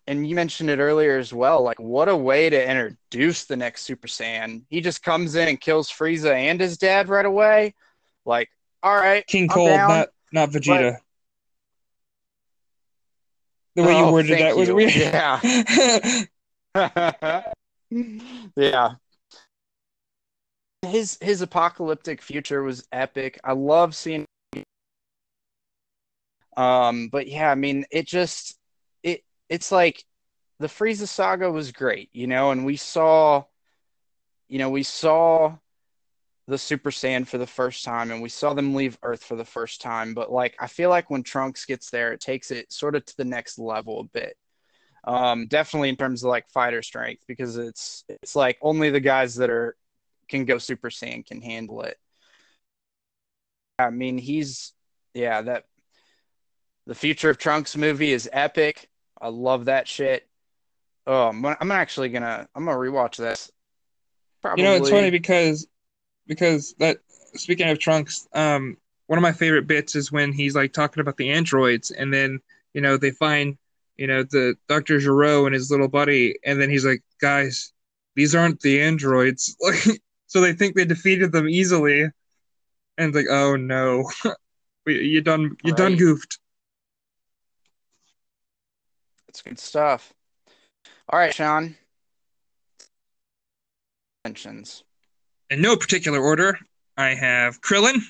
And you mentioned it earlier as well. Like, what a way to introduce the next Super Saiyan. He just comes in and kills Frieza and his dad right away. Like, all right, King Cold, not not Vegeta. the way you Oh, worded thank that was you. weird. Yeah. yeah. His his apocalyptic future was epic. I love seeing um but yeah, I mean it just it's like the Frieza saga was great, you know, and we saw you know, we saw the Super Saiyan for the first time and we saw them leave Earth for the first time, but like I feel like when Trunks gets there, it takes it sort of to the next level a bit. Um, definitely in terms of like fighter strength because it's it's like only the guys that are can go super saiyan can handle it. I mean he's yeah that the future of trunks movie is epic i love that shit. Oh i'm, I'm actually gonna i'm gonna rewatch this. Probably You know, it's funny because because that speaking of Trunks, um, one of my favorite bits is when he's like talking about the androids, and then you know they find you know the Doctor Gero and his little buddy, and then he's like, guys, these aren't the androids. Like, so they think they defeated them easily, and it's like, oh no, you done you done goofed. It's good stuff. All right, Sean. Mentions. In no particular order, I have Krillin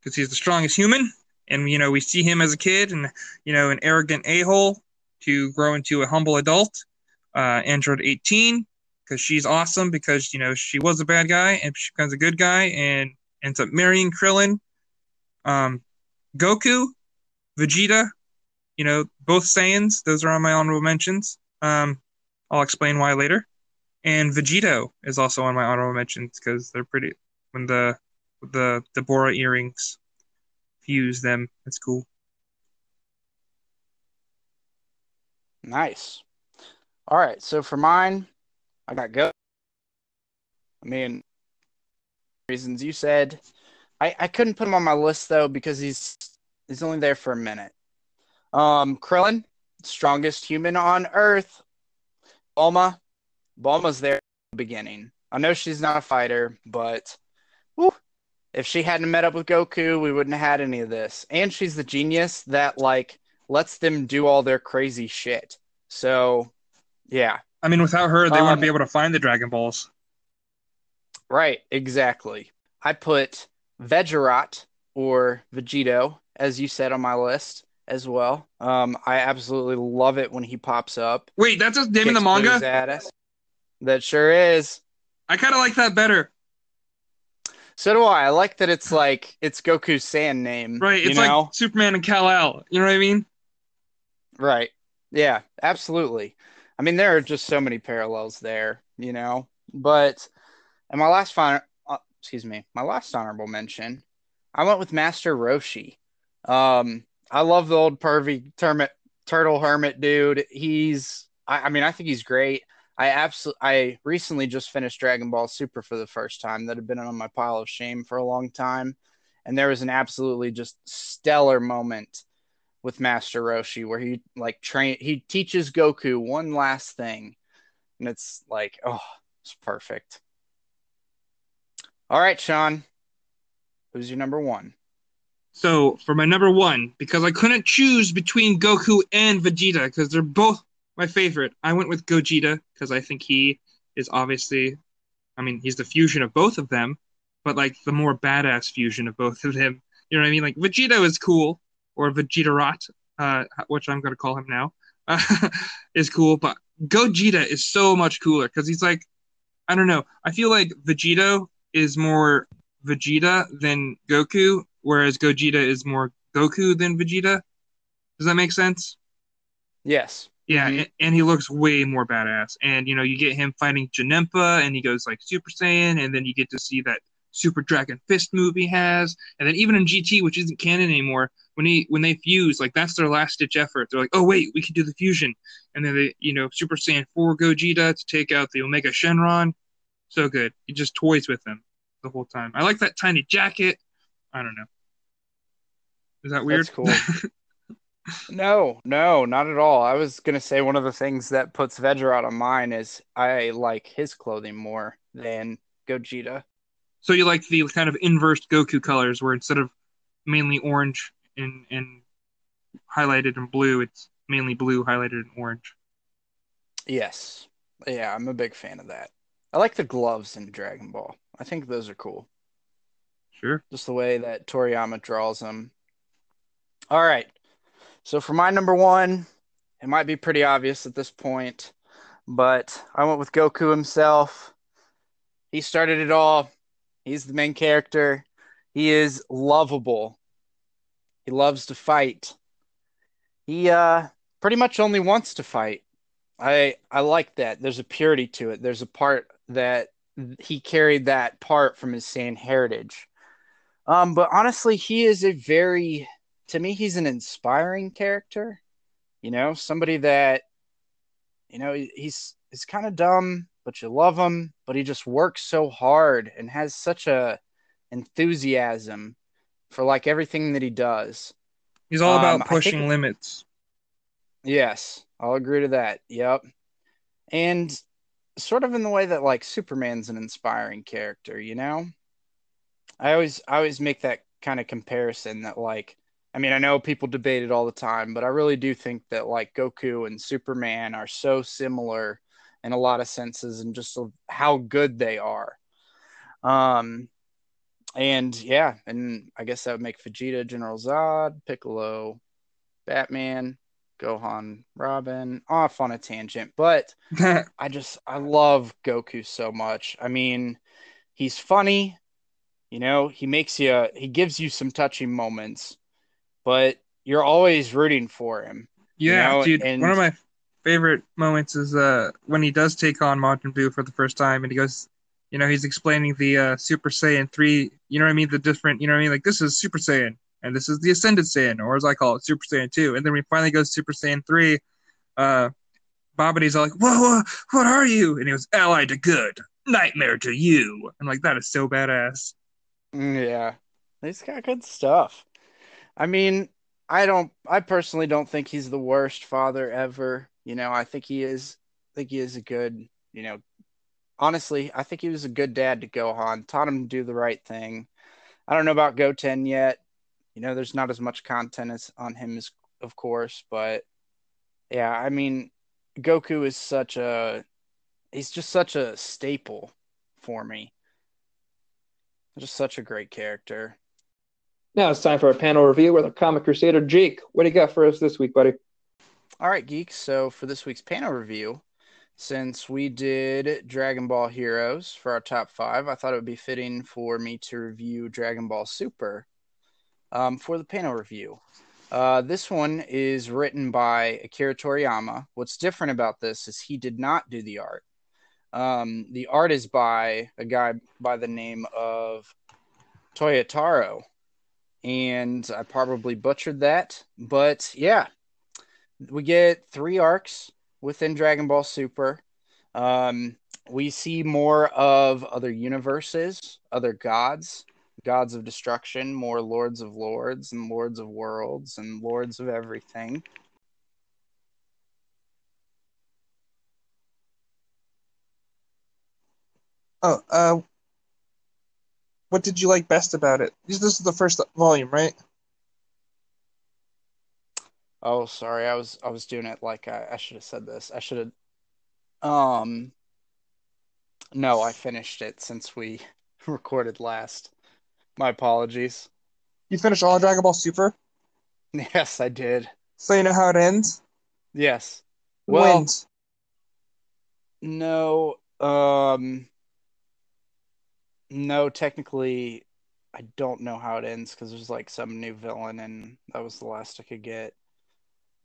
because he's the strongest human, and you know we see him as a kid and you know an arrogant a hole to grow into a humble adult. Uh, Android 18 because she's awesome because you know she was a bad guy and she becomes a good guy and ends up marrying Krillin. Um, Goku, Vegeta, you know both Saiyans. Those are on my honorable mentions. Um, I'll explain why later. And Vegito is also on my honorable mentions because they're pretty. When the the Potara earrings fuse them, it's cool. Nice. All right, so for mine, I got go. I mean, reasons you said, I I couldn't put him on my list though because he's he's only there for a minute. Um, Krillin, strongest human on Earth. Bulma, Bulma's there the beginning. I know she's not a fighter, but whew, if she hadn't met up with Goku, we wouldn't have had any of this. And she's the genius that like lets them do all their crazy shit. So, yeah, I mean, without her, they Um, wouldn't be able to find the Dragon Balls. right, exactly. I put Vegerot or Vegito, as you said on my list as well. Um, I absolutely love it when he pops up. Wait, that's his name in the kicks Boo's manga. That sure is. I kind of like that better. So do I. I like that it's like it's Goku's Saiyan name. Right? you It's know? like Superman and Kal El. You know what I mean? Right. Yeah, absolutely. I mean, there are just so many parallels there, you know. But and my last final, uh, excuse me, my last honorable mention, I went with Master Roshi. Um, I love the old pervy termit, turtle hermit dude. He's, I, I mean, I think he's great. I absolutely, I recently just finished Dragon Ball Super for the first time. That had been on my pile of shame for a long time, and there was an absolutely just stellar moment with Master Roshi where he like train he teaches Goku one last thing and it's like oh it's perfect. All right, Sean. Who's your number 1? So for my number one, because I couldn't choose between Goku and Vegeta because they're both my favorite, I went with Gogeta because I think he is obviously, I mean, he's the fusion of both of them, but like the more badass fusion of both of them. You know what I mean? Like Vegeta is cool, or Vegeta Rot, uh, which I'm gonna call him now, uh, is cool, but Gogeta is so much cooler because he's like, I don't know. I feel like Vegito is more Vegeta than Goku, whereas Gogeta is more Goku than Vegeta. Does that make sense? Yes. Yeah, Mhm. and, and he looks way more badass. And you know, you get him fighting Janemba, and he goes like Super Saiyan, and then you get to see that Super Dragon Fist move he has, and then even in GT, which isn't canon anymore, when he when they fuse, like that's their last ditch effort. They're like, oh wait, we can do the fusion, and then they, you know, Super Saiyan Four Gogeta to take out the Omega Shenron. So good. He just toys with them the whole time. I like that tiny jacket. I don't know. Is that weird? That's cool. no, no, not at all. I was gonna say one of the things that puts Vegerot of mine is I like his clothing more than Gogeta. So you like the kind of inverse Goku colors, where instead of mainly orange and and highlighted in blue, it's mainly blue highlighted in orange. Yes. Yeah, I'm a big fan of that. I like the gloves in Dragon Ball. I think those are cool. Sure. Just the way that Toriyama draws them. All right. So for my number one, it might be pretty obvious at this point, but I went with Goku himself. He started it all. He's the main character. He is lovable. He loves to fight. He uh pretty much only wants to fight. I I like that. There's a purity to it. There's a part that he carried that part from his Saiyan heritage. Um, but honestly, he is a very, to me, he's an inspiring character. You know, somebody that, you know, he's he's kind of dumb, but you love him. But he just works so hard and has such a enthusiasm for like everything that he does. He's all Um, about think- pushing limits. Yes, I'll agree to that. Yep. And sort of in the way that like Superman's an inspiring character, you know? I always I always make that kind of comparison that like I mean, I know people debate it all the time, but I really do think that like Goku and Superman are so similar in a lot of senses and just how good they are. Um and yeah, and I guess that would make Vegeta General Zod, Piccolo, Batman, Gohan, Robin, off on a tangent, but I just I love Goku so much. I mean, he's funny, you know, he makes you he gives you some touching moments, but you're always rooting for him. yeah, know, dude. and- One of my favorite moments is uh when he does take on Majin Buu for the first time, and he goes, you know, he's explaining the uh, Super Saiyan three. You know what I mean? The different, you know what I mean? Like this is Super Saiyan, and this is the Ascended Saiyan, or as I call it, Super Saiyan two. And then when he finally goes Super Saiyan three, uh, Babidi's all like, "Whoa, whoa, what are you?" And he goes, "Allied to good, nightmare to you." I'm like, that is so badass. Mm, Yeah. He's got good stuff. I mean, I don't I personally don't think he's the worst father ever. You know, I think he is I think he is a good, you know, honestly, I think he was a good dad to Gohan, taught him to do the right thing. I don't know about Goten yet. You know, there's not as much content as on him as of course, but yeah, I mean, Goku is such a he's just such a staple for me. Just such a great character. Now it's time for a panel review with our comic crusader Jake. What do you got for us this week, buddy? All right, geeks. So for this week's panel review, since we did Dragon Ball Heroes for our top five, I thought it would be fitting for me to review Dragon Ball Super um, for the panel review. Uh, this one is written by Akira Toriyama. What's different about this is he did not do the art. Um, the art is by a guy by the name of Toyotaro. And I probably butchered that. But yeah, we get three arcs within Dragon Ball Super. Um, we see more of other universes, other gods, gods of destruction, more lords of lords and lords of worlds and lords of everything. Oh, uh, what did you like best about it? This is the first volume, right? Oh, sorry, I was I was doing it like I, I should have said this. I should have. Um. No, I finished it since we recorded last. My apologies. You finished all Dragon Ball Super, Yes, I did. so you know how it ends. Yes. Well, wins? no. Um. No, technically, I don't know how it ends because there's like some new villain, and that was the last I could get.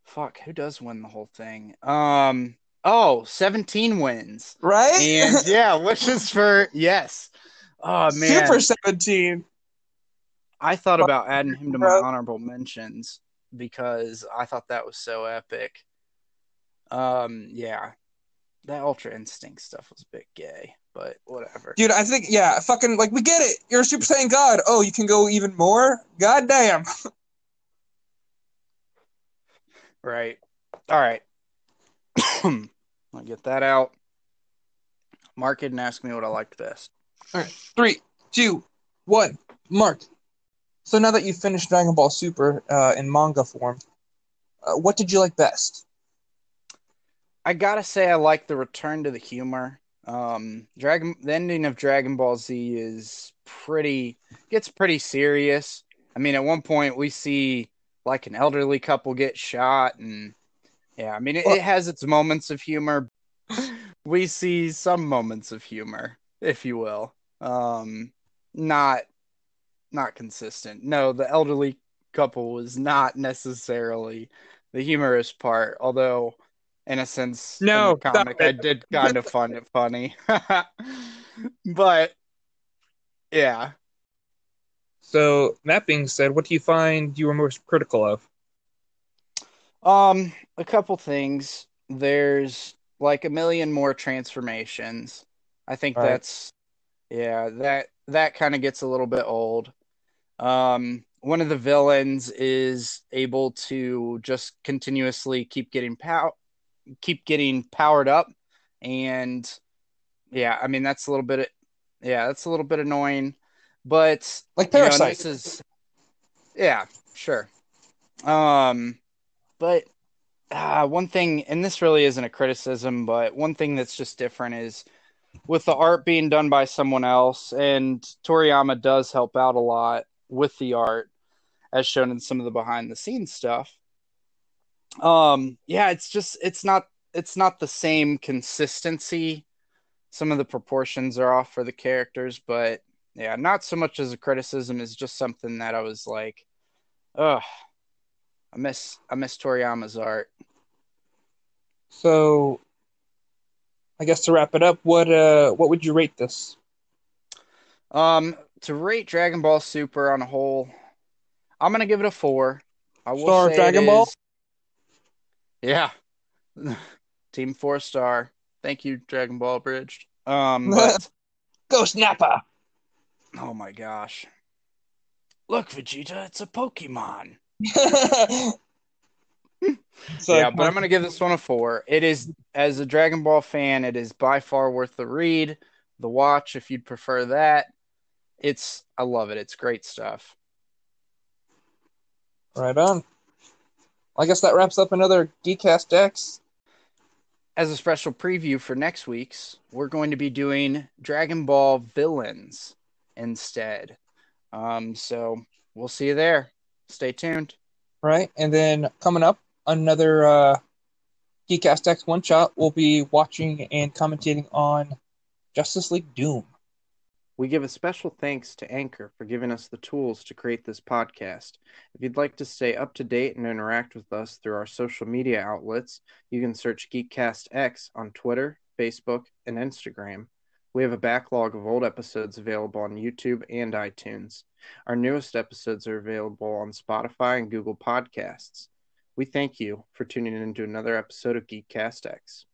Fuck, who does win the whole thing? Um. Oh, 17 wins. right? And yeah, which is for yes. Oh man, Super Seventeen. I thought about adding him to my honorable mentions because I thought that was so epic. Um, yeah, that Ultra Instinct stuff was a bit gay, but whatever. Dude, I think yeah, fucking like we get it. You're a Super Saiyan God. Oh, you can go even more. God damn. Right. All right. I'll get that out. Mark it and ask me what I liked best. All right. Three, two, one. Mark. So now that you've finished Dragon Ball Super uh, in manga form, uh, what did you like best? I gotta say, I like the return to the humor. Um, Dragon, the ending of Dragon Ball Z is pretty gets pretty serious. I mean, at one point we see like an elderly couple get shot, and yeah, I mean, it, it has its moments of humor. we see some moments of humor, if you will. Um, not not consistent. No, the elderly couple was not necessarily the humorous part, although in a sense in No, comic I did kind of find it funny. but yeah. So that being said, what do you find you were most critical of? Um, a couple things. There's like a million more transformations. I think Right. that's yeah, that that kind of gets a little bit old. Um, one of the villains is able to just continuously keep getting pow- keep getting powered up, and yeah, I mean that's a little bit, yeah, that's a little bit annoying, but Like you know, is, yeah, sure. Um, but uh, one thing, and this really isn't a criticism, but one thing that's just different is with the art being done by someone else, and Toriyama does help out a lot with the art, as shown in some of the behind the scenes stuff. Um, yeah, it's just it's not it's not the same consistency. Some of the proportions are off for the characters, but yeah, not so much as a criticism is just something that I was like, ugh, I miss I miss Toriyama's art. So, I guess to wrap it up, what uh, what would you rate this? Um, to rate Dragon Ball Super on a whole, I'm gonna give it a four. I will Star Dragon Ball? is- Yeah, Team Four Star. Thank you, Dragon Ball Bridge. Um, but Ghost Nappa. oh my gosh, look, Vegeta, it's a Pokemon. so, yeah, but I'm gonna give this one a four. It is, as a Dragon Ball fan, it is by far worth the read, the watch, if you'd prefer that. It's, I love it. It's great stuff. right on. I guess that wraps up another Geekcast X. as a special preview for next week's, we're going to be doing Dragon Ball villains instead. Um, so we'll see you there. Stay tuned. right? And then coming up, another uh, Geekcast X one shot. We'll be watching and commentating on Justice League Doom. We give a special thanks to Anchor for giving us the tools to create this podcast. If you'd like to stay up to date and interact with us through our social media outlets, you can search Geekcast X on Twitter, Facebook, and Instagram. We have a backlog of old episodes available on YouTube and iTunes. Our newest episodes are available on Spotify and Google Podcasts. We thank you for tuning in to another episode of Geekcast X.